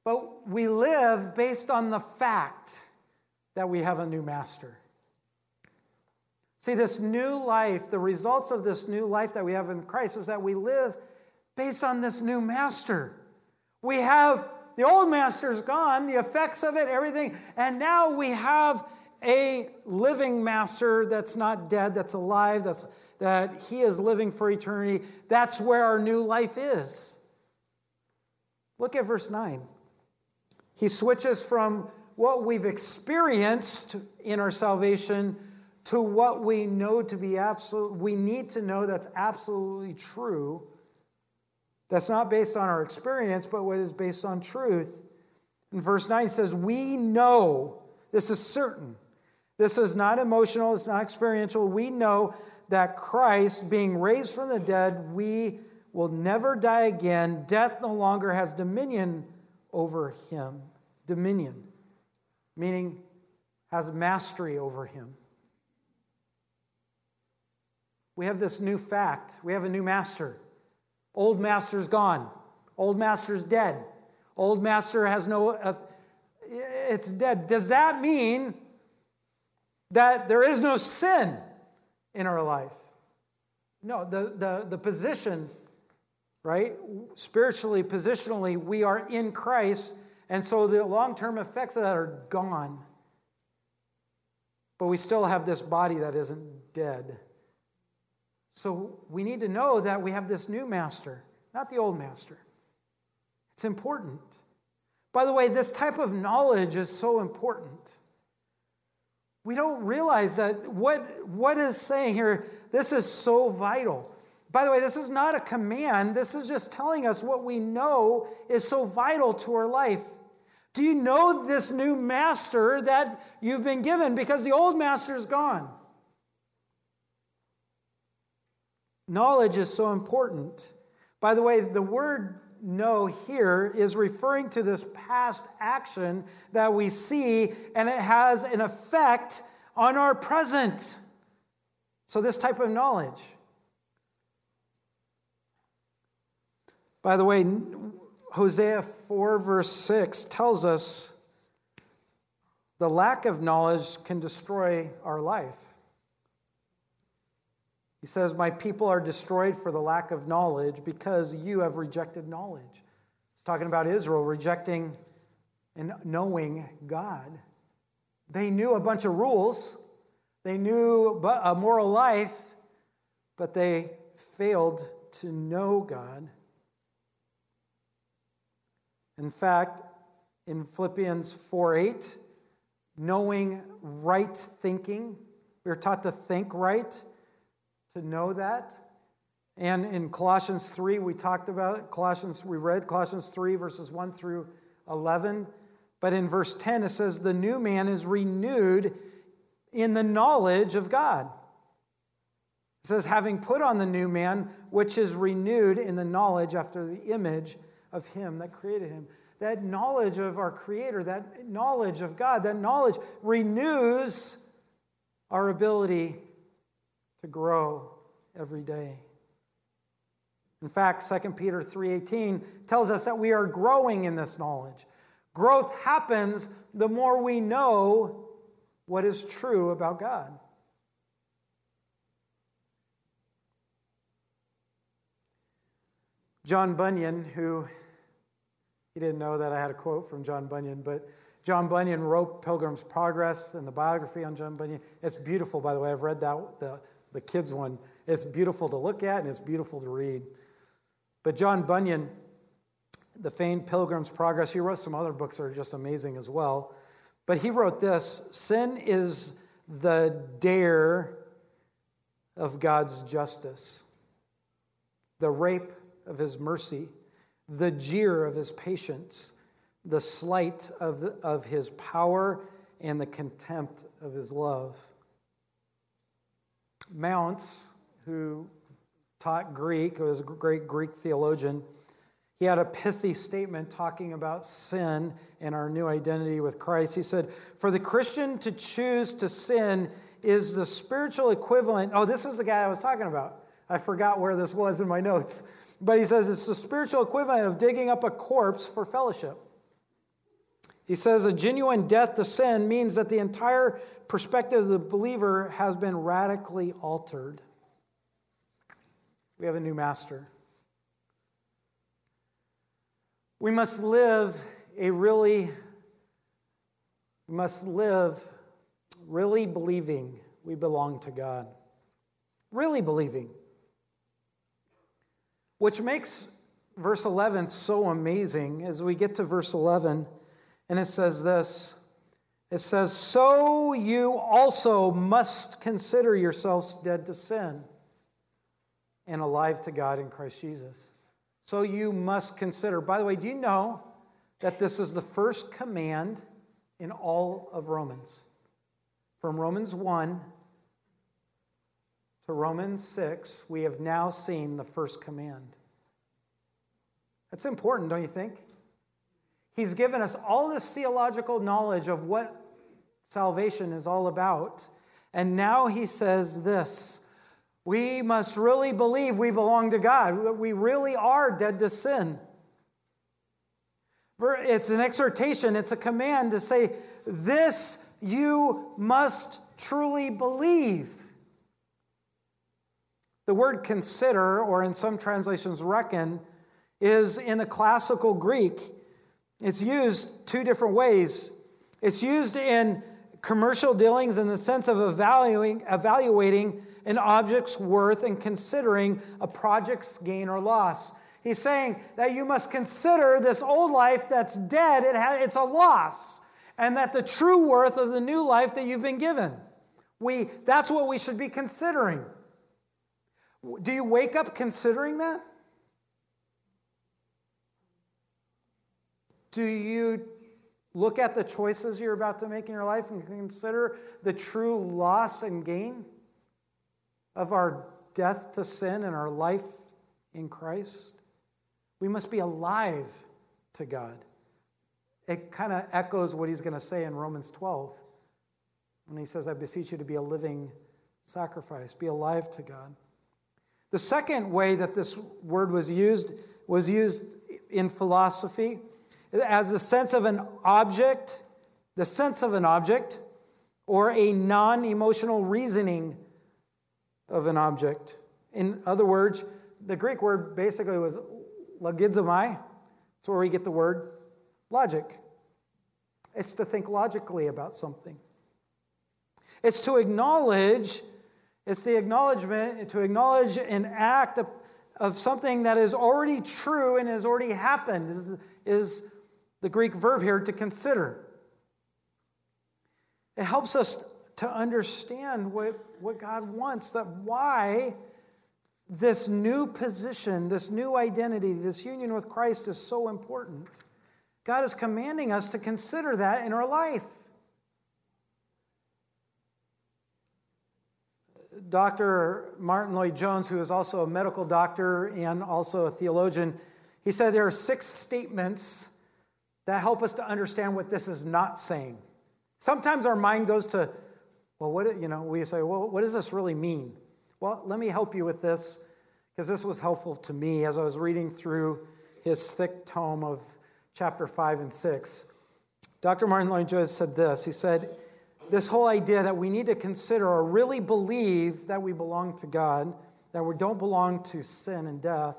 [SPEAKER 1] But we live based on the fact that we have a new master. See, this new life, the results of this new life that we have in Christ is that we live based on this new master. We have the old master's gone, the effects of it, everything, and now we have a living master that's not dead, that's alive, that's that he is living for eternity. That's where our new life is. Look at verse 9. He switches from what we've experienced in our salvation to what we know to be absolute we need to know that's absolutely true that's not based on our experience but what is based on truth. In verse 9 it says we know. This is certain. This is not emotional it's not experiential. We know that christ being raised from the dead we will never die again. Death no longer has dominion over him dominion meaning has mastery over him we have this new fact. We have a new master. Old master's gone. Old master's dead. Old master has no, uh, it's dead. Does that mean that there is no sin in our life? No, the, the, the position, right? Spiritually, positionally, we are in Christ, and so the long term effects of that are gone. But we still have this body that isn't dead. So we need to know that we have this new master, not the old master. It's important. By the way, this type of knowledge is so important. We don't realize that what, what is saying here, this is so vital. By the way, this is not a command. This is just telling us what we know is so vital to our life. Do you know this new master that you've been given? Because the old master is gone. Knowledge is so important. By the way, the word know here is referring to this past action that we see, and it has an effect on our present. So, this type of knowledge. By the way, Hosea 4, verse 6 tells us the lack of knowledge can destroy our life. He says, My people are destroyed for the lack of knowledge because you have rejected knowledge. He's talking about Israel rejecting and knowing God. They knew a bunch of rules, they knew a moral life, but they failed to know God. In fact, in Philippians 4 8, knowing right thinking, we are taught to think right to know that. And in Colossians 3, we talked about it. Colossians, we read Colossians 3, verses 1 through 11. But in verse 10, it says, The new man is renewed in the knowledge of God. It says, having put on the new man, which is renewed in the knowledge after the image of him that created him. That knowledge of our Creator, that knowledge of God, that knowledge renews our ability to grow every day. In fact, 2 Peter 3:18 tells us that we are growing in this knowledge. Growth happens the more we know what is true about God. John Bunyan, who didn't know that I had a quote from John Bunyan, but John Bunyan wrote Pilgrim's Progress and the biography on John Bunyan. It's beautiful, by the way. I've read that the the kids one. It's beautiful to look at and it's beautiful to read. But John Bunyan, the famed Pilgrim's Progress, he wrote some other books that are just amazing as well. But he wrote this Sin is the dare of God's justice, the rape of his mercy, the jeer of his patience, the slight of, the, of his power, and the contempt of his love. Mounce, who taught Greek, was a great Greek theologian. He had a pithy statement talking about sin and our new identity with Christ. He said, For the Christian to choose to sin is the spiritual equivalent. Oh, this was the guy I was talking about. I forgot where this was in my notes. But he says it's the spiritual equivalent of digging up a corpse for fellowship. He says a genuine death to sin means that the entire perspective of the believer has been radically altered. We have a new master. We must live a really, we must live really believing we belong to God. Really believing. Which makes verse 11 so amazing as we get to verse 11, and it says this it says, So you also must consider yourselves dead to sin and alive to God in Christ Jesus. So you must consider. By the way, do you know that this is the first command in all of Romans? From Romans 1 to Romans 6, we have now seen the first command. That's important, don't you think? He's given us all this theological knowledge of what salvation is all about. And now he says this we must really believe we belong to God. We really are dead to sin. It's an exhortation, it's a command to say, This you must truly believe. The word consider, or in some translations, reckon, is in the classical Greek. It's used two different ways. It's used in commercial dealings in the sense of evaluating, evaluating an object's worth and considering a project's gain or loss. He's saying that you must consider this old life that's dead, it ha- it's a loss, and that the true worth of the new life that you've been given. We, that's what we should be considering. Do you wake up considering that? Do you look at the choices you're about to make in your life and consider the true loss and gain of our death to sin and our life in Christ? We must be alive to God. It kind of echoes what he's going to say in Romans 12 when he says, I beseech you to be a living sacrifice, be alive to God. The second way that this word was used was used in philosophy as the sense of an object, the sense of an object, or a non emotional reasoning of an object. In other words, the Greek word basically was logizomai. It's where we get the word logic. It's to think logically about something. It's to acknowledge, it's the acknowledgement, to acknowledge an act of, of something that is already true and has already happened, is, is the Greek verb here to consider. It helps us to understand what, what God wants, that why this new position, this new identity, this union with Christ is so important. God is commanding us to consider that in our life. Dr. Martyn Lloyd-Jones, who is also a medical doctor and also a theologian, he said there are six statements that help us to understand what this is not saying. Sometimes our mind goes to, well, what, you know, we say, well, what does this really mean? Well, let me help you with this because this was helpful to me as I was reading through his thick tome of chapter 5 and 6. Dr. Martyn Lloyd-Jones said this. He said, this whole idea that we need to consider or really believe that we belong to God, that we don't belong to sin and death.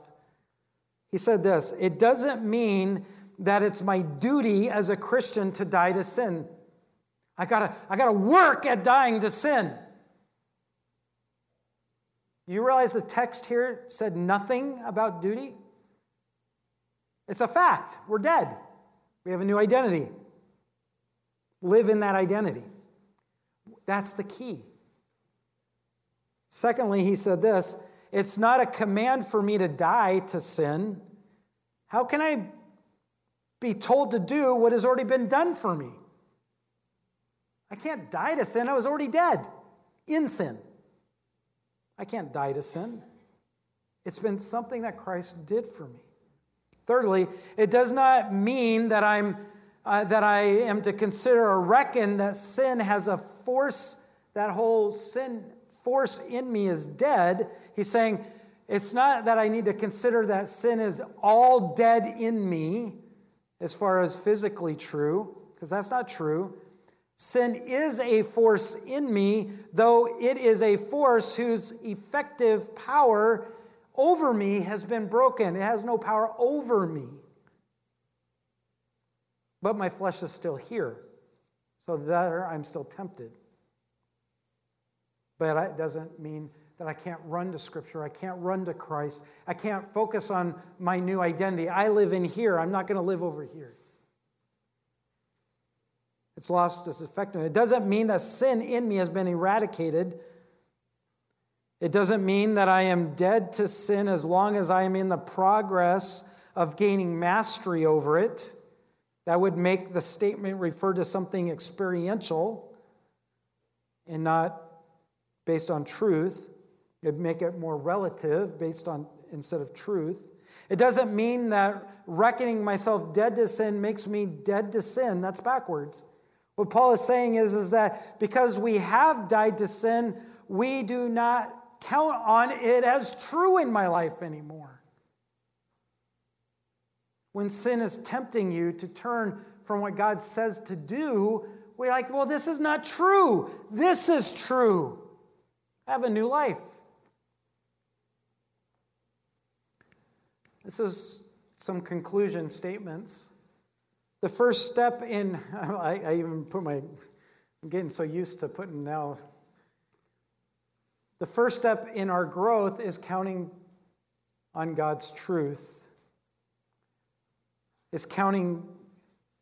[SPEAKER 1] He said this, it doesn't mean that it's my duty as a Christian to die to sin. I gotta, I gotta work at dying to sin. You realize the text here said nothing about duty? It's a fact. We're dead. We have a new identity. Live in that identity. That's the key. Secondly, he said this it's not a command for me to die to sin. How can I be told to do what has already been done for me. I can't die to sin. I was already dead in sin. I can't die to sin. It's been something that Christ did for me. Thirdly, it does not mean that I'm uh, that I am to consider or reckon that sin has a force, that whole sin force in me is dead. He's saying it's not that I need to consider that sin is all dead in me, as far as physically true, because that's not true. Sin is a force in me, though it is a force whose effective power over me has been broken. It has no power over me. But my flesh is still here. So there I'm still tempted. But it doesn't mean that I can't run to Scripture. I can't run to Christ. I can't focus on my new identity. I live in here. I'm not going to live over here. It's lost its effectiveness. It doesn't mean that sin in me has been eradicated. It doesn't mean that I am dead to sin as long as I am in the progress of gaining mastery over it. That would make the statement refer to something experiential and not based on truth. It'd make it more relative based on instead of truth. It doesn't mean that reckoning myself dead to sin makes me dead to sin. That's backwards. What Paul is saying is, is that because we have died to sin, we do not count on it as true in my life anymore. When sin is tempting you to turn from what God says to do, we're like, well, this is not true. This is true. Have a new life. This is some conclusion statements. The first step in, I, I even put my, I'm getting so used to putting now. The first step in our growth is counting on God's truth is counting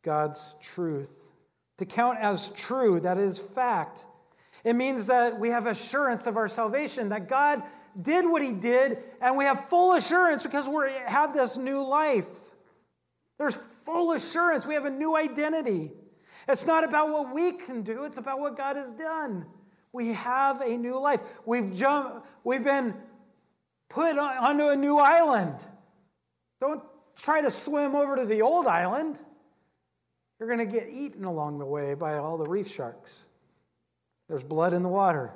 [SPEAKER 1] God's truth. To count as true, that is fact. It means that we have assurance of our salvation, that God did what He did, and we have full assurance because we have this new life. There's full assurance. We have a new identity. It's not about what we can do, it's about what God has done. We have a new life. We've, jumped, we've been put onto a new island. Don't try to swim over to the old island, you're going to get eaten along the way by all the reef sharks. There's blood in the water.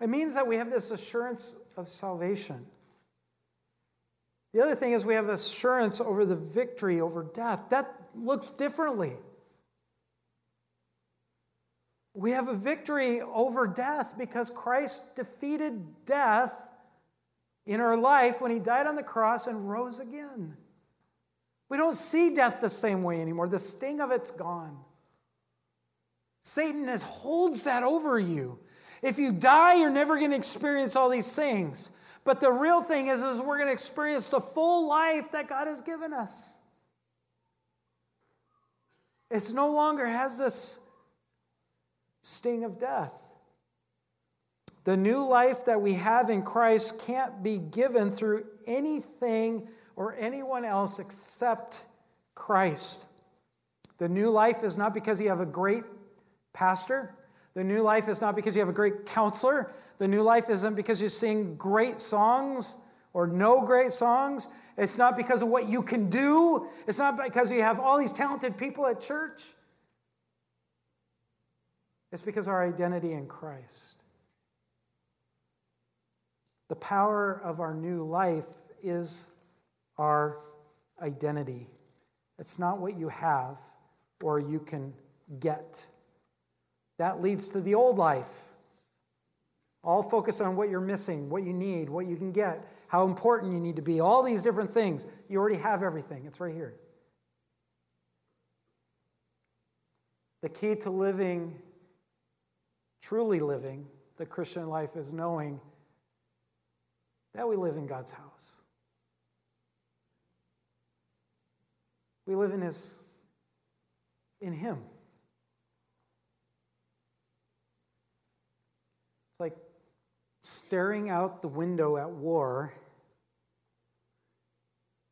[SPEAKER 1] It means that we have this assurance of salvation. The other thing is we have assurance over the victory over death. That looks differently. We have a victory over death because Christ defeated death in our life when he died on the cross and rose again. We don't see death the same way anymore. The sting of it's gone. Satan has, holds that over you. If you die, you're never going to experience all these things. But the real thing is, is we're going to experience the full life that God has given us. It no longer has this sting of death. The new life that we have in Christ can't be given through anything or anyone else except Christ. The new life is not because you have a great pastor. The new life is not because you have a great counselor. The new life isn't because you sing great songs or no great songs. It's not because of what you can do. It's not because you have all these talented people at church. It's because our identity in Christ. The power of our new life is our identity. It's not what you have or you can get. That leads to the old life. All focus on what you're missing, what you need, what you can get, how important you need to be, all these different things. You already have everything, it's right here. The key to living, truly living the Christian life, is knowing that we live in God's house. We live in his in him. It's like staring out the window at war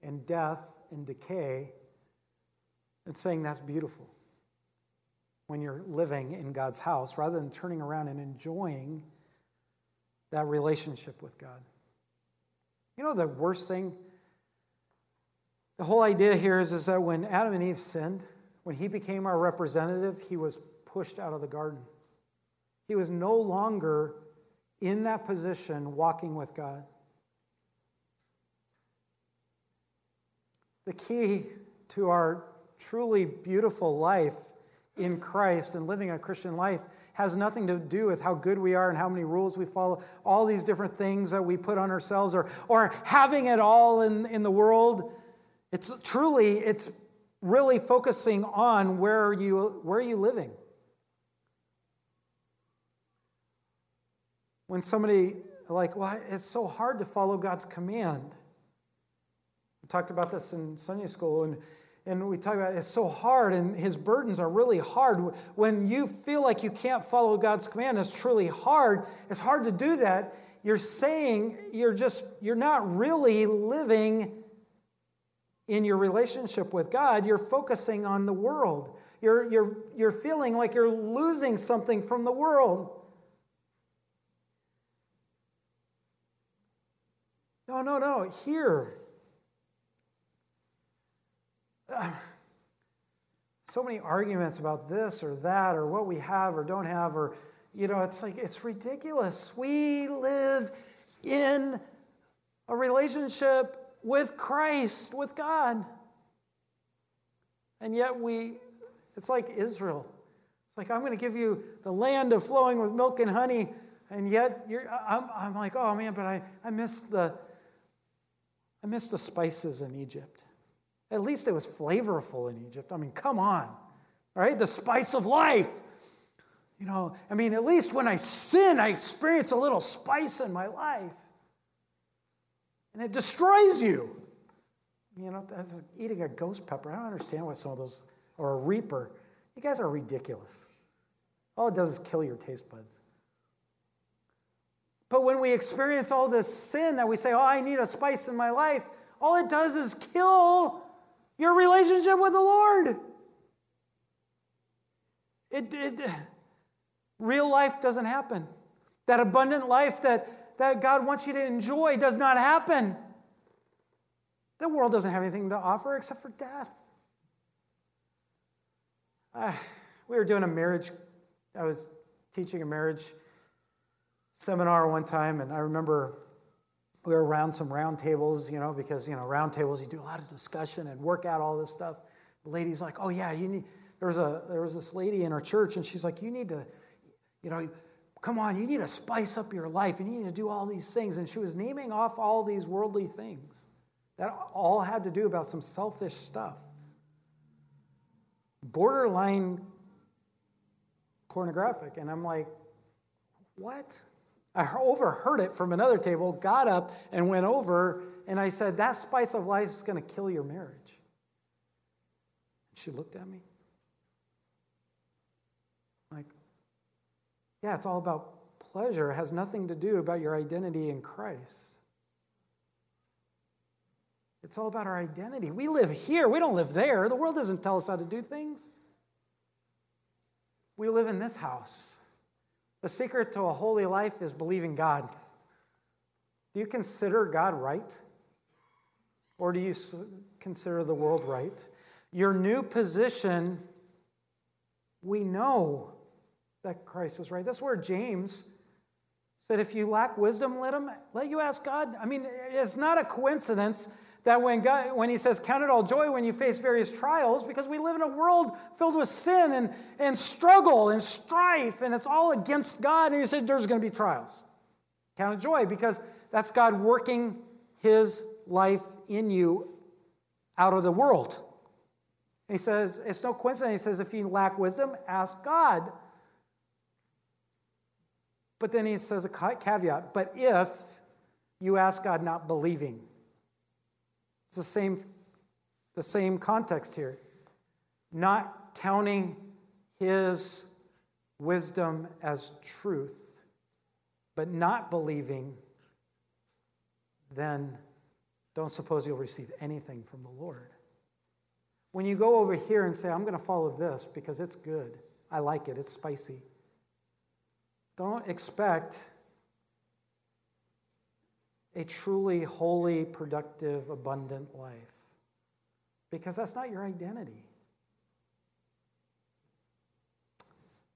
[SPEAKER 1] and death and decay and saying that's beautiful when you're living in God's house rather than turning around and enjoying that relationship with God. You know the worst thing? The whole idea here is, is that when Adam and Eve sinned, when he became our representative, he was pushed out of the garden. He was no longer in that position walking with God. The key to our truly beautiful life in Christ and living a Christian life has nothing to do with how good we are and how many rules we follow, all these different things that we put on ourselves, or, or having it all in, in the world. It's truly, it's really focusing on where are you, where are you living? When somebody like, well, it's so hard to follow God's command. We talked about this in Sunday school, and and we talk about it's so hard and his burdens are really hard. When you feel like you can't follow god's command it's truly hard. It's hard to do that. You're saying you're just you're not really living in your relationship with god. You're focusing on the world. You're you're you're feeling like you're losing something from the world. No no no. Here so many arguments about this or that or what we have or don't have or you know it's like it's ridiculous. We live in a relationship with christ with god. And yet we it's like israel. It's like i'm going to give you the land of flowing with milk and honey and yet you're i'm, I'm like oh man but i i miss the i miss the spices in egypt at least it was flavorful in Egypt. I mean, come on, right? The spice of life. You know, I mean, at least when I sin, I experience a little spice in my life. And it destroys you. You know, that's eating a ghost pepper. I don't understand what some of those, or a reaper. You guys are ridiculous. All it does is kill your taste buds. But when we experience all this sin that we say, oh, I need a spice in my life, all it does is kill your relationship with the Lord. It, it, real life doesn't happen. That abundant life that, that God wants you to enjoy does not happen. The world doesn't have anything to offer except for death. Uh, we were doing a marriage, I was teaching a marriage seminar one time, and I remember we were around some round tables, you know, because, you know, round tables, you do a lot of discussion and work out all this stuff. The lady's like, oh, yeah, you need, there was, a, there was this lady in our church, and she's like, you need to, you know, come on, you need to spice up your life, and you need to do all these things. And she was naming off all these worldly things that all had to do about some selfish stuff. Borderline pornographic. And I'm like, what? I overheard it from another table, got up and went over, and I said, That spice of life is going to kill your marriage. And she looked at me like, Yeah, it's all about pleasure. It has nothing to do about your identity in Christ. It's all about our identity. We live here, we don't live there. The world doesn't tell us how to do things. We live in this house. The secret to a holy life is believing God. Do you consider God right? Or do you consider the world right? Your new position, we know that Christ is right. That's where James said, if you lack wisdom, let him let you ask God. I mean, it's not a coincidence that when, God, when he says, Count it all joy when you face various trials, because we live in a world filled with sin and, and struggle and strife, and it's all against God. And he said, There's going to be trials. Count it joy, because that's God working his life in you out of the world. he says, It's no coincidence. He says, If you lack wisdom, ask God. But then he says a caveat, but if you ask God not believing, it's the same, the same context here. Not counting his wisdom as truth, but not believing, then don't suppose you'll receive anything from the Lord. When you go over here and say, I'm going to follow this because it's good, I like it, it's spicy, don't expect a truly holy, productive, abundant life. Because that's not your identity.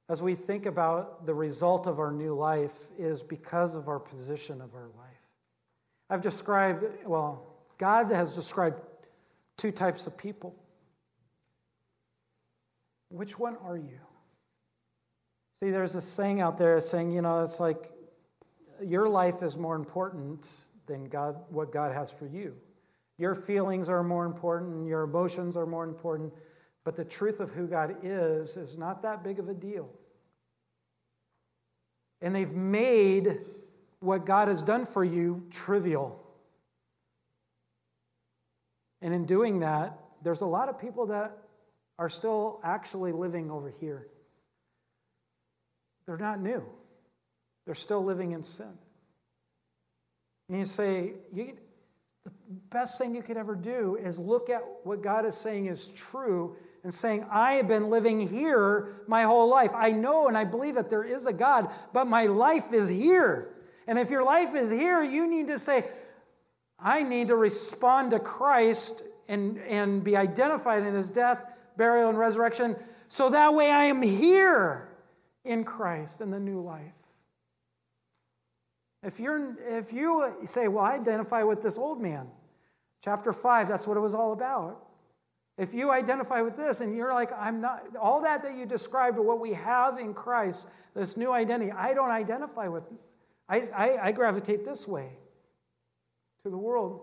[SPEAKER 1] As we think about the result of our new life is because of our position of our life. I've described, well, God has described two types of people. Which one are you? See, there's this saying out there saying, you know, it's like your life is more important than God, what God has for you. Your feelings are more important, your emotions are more important, but the truth of who God is is not that big of a deal. And they've made what God has done for you trivial. And in doing that, there's a lot of people that are still actually living over here. They're not new, they're still living in sin. And you say, you, the best thing you could ever do is look at what God is saying is true and saying, I have been living here my whole life. I know and I believe that there is a God, but my life is here. And if your life is here, you need to say, I need to respond to Christ and, and be identified in his death, burial, and resurrection so that way I am here in Christ in the new life. If, you're, if you say, Well, I identify with this old man, chapter 5, that's what it was all about. If you identify with this and you're like, I'm not, all that that you described, or what we have in Christ, this new identity, I don't identify with, I, I, I gravitate this way to the world,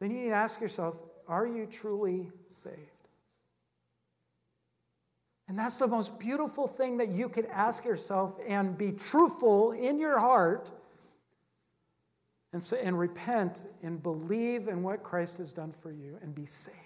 [SPEAKER 1] then you need to ask yourself, are you truly saved? And that's the most beautiful thing that you could ask yourself and be truthful in your heart and, say, and repent and believe in what Christ has done for you and be saved.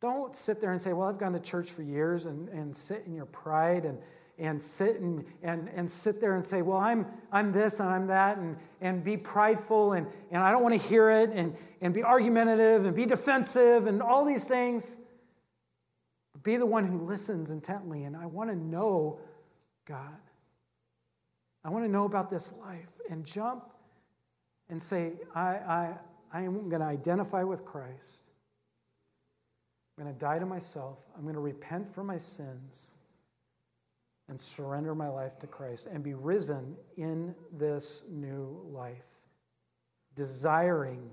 [SPEAKER 1] Don't sit there and say, Well, I've gone to church for years and, and sit in your pride and, and sit and, and, and sit there and say, Well, I'm, I'm this and I'm that, and, and be prideful and, and I don't want to hear it, and, and be argumentative and be defensive and all these things. Be the one who listens intently, and I want to know God. I want to know about this life and jump and say, I, I, I am going to identify with Christ. I'm going to die to myself. I'm going to repent for my sins and surrender my life to Christ and be risen in this new life, desiring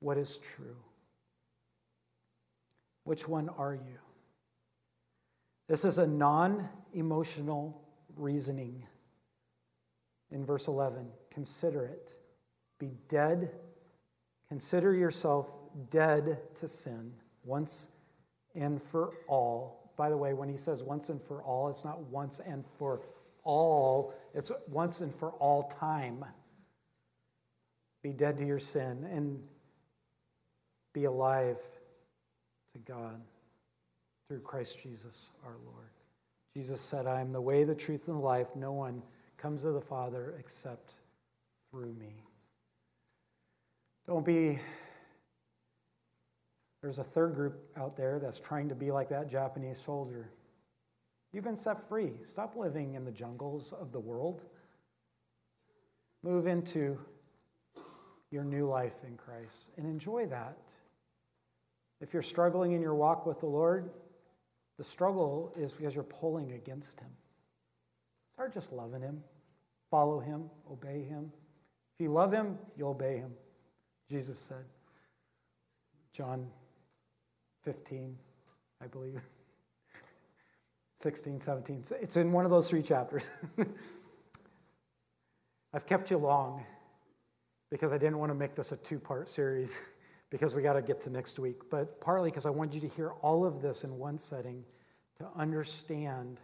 [SPEAKER 1] what is true. Which one are you? This is a non emotional reasoning. In verse 11, consider it. Be dead. Consider yourself dead to sin once and for all. By the way, when he says once and for all, it's not once and for all, it's once and for all time. Be dead to your sin and be alive to God through Christ Jesus our Lord. Jesus said, I am the way, the truth, and the life. No one comes to the Father except through me. Don't be. There's a third group out there that's trying to be like that Japanese soldier. You've been set free. Stop living in the jungles of the world. Move into your new life in Christ and enjoy that. If you're struggling in your walk with the Lord, the struggle is because you're pulling against Him. Start just loving Him, follow Him, obey Him. If you love Him, you'll obey Him, Jesus said. John 15, I believe. 16, 17. It's in one of those three chapters. I've kept you long because I didn't want to make this a two part series because we got to get to next week, but partly because I want you to hear all of this in one setting to understand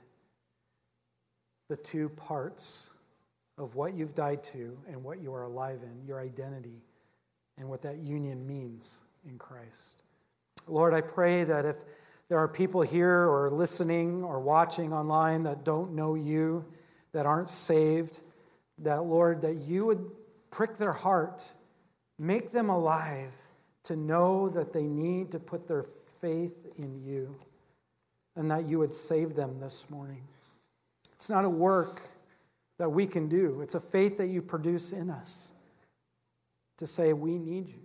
[SPEAKER 1] the two parts of what you've died to and what you are alive in, your identity, and what that union means in Christ. Lord, I pray that if there are people here or listening or watching online that don't know you, that aren't saved, that, Lord, that you would prick their heart, make them alive to know that they need to put their faith in you and that you would save them this morning. It's not a work that we can do. It's a faith that you produce in us to say, We need you.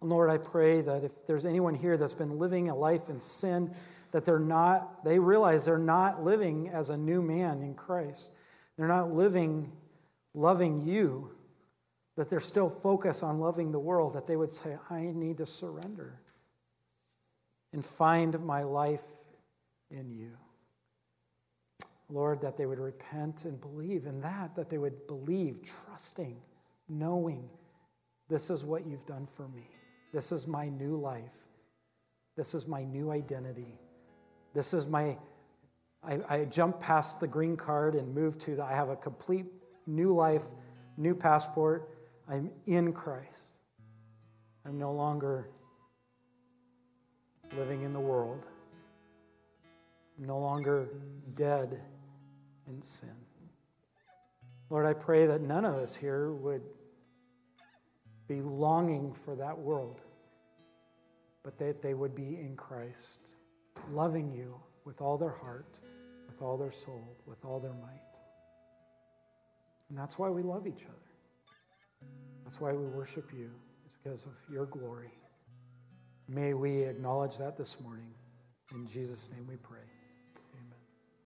[SPEAKER 1] Lord, I pray that if there's anyone here that's been living a life in sin, that they're not, they realize they're not living as a new man in Christ. They're not living loving you, that they're still focused on loving the world, that they would say, I need to surrender and find my life in you. Lord, that they would repent and believe in that, that they would believe, trusting, knowing this is what you've done for me. This is my new life. This is my new identity. This is my, I, I jump past the green card and move to the, I have a complete new life, new passport. I'm in Christ. I'm no longer living in the world. I'm no longer dead in sin. Lord, I pray that none of us here would be longing for that world, but that they would be in Christ, loving you with all their heart, with all their soul, with all their might. And that's why we love each other. That's why we worship you, it's because of your glory. May we acknowledge that this morning. In Jesus' name we pray.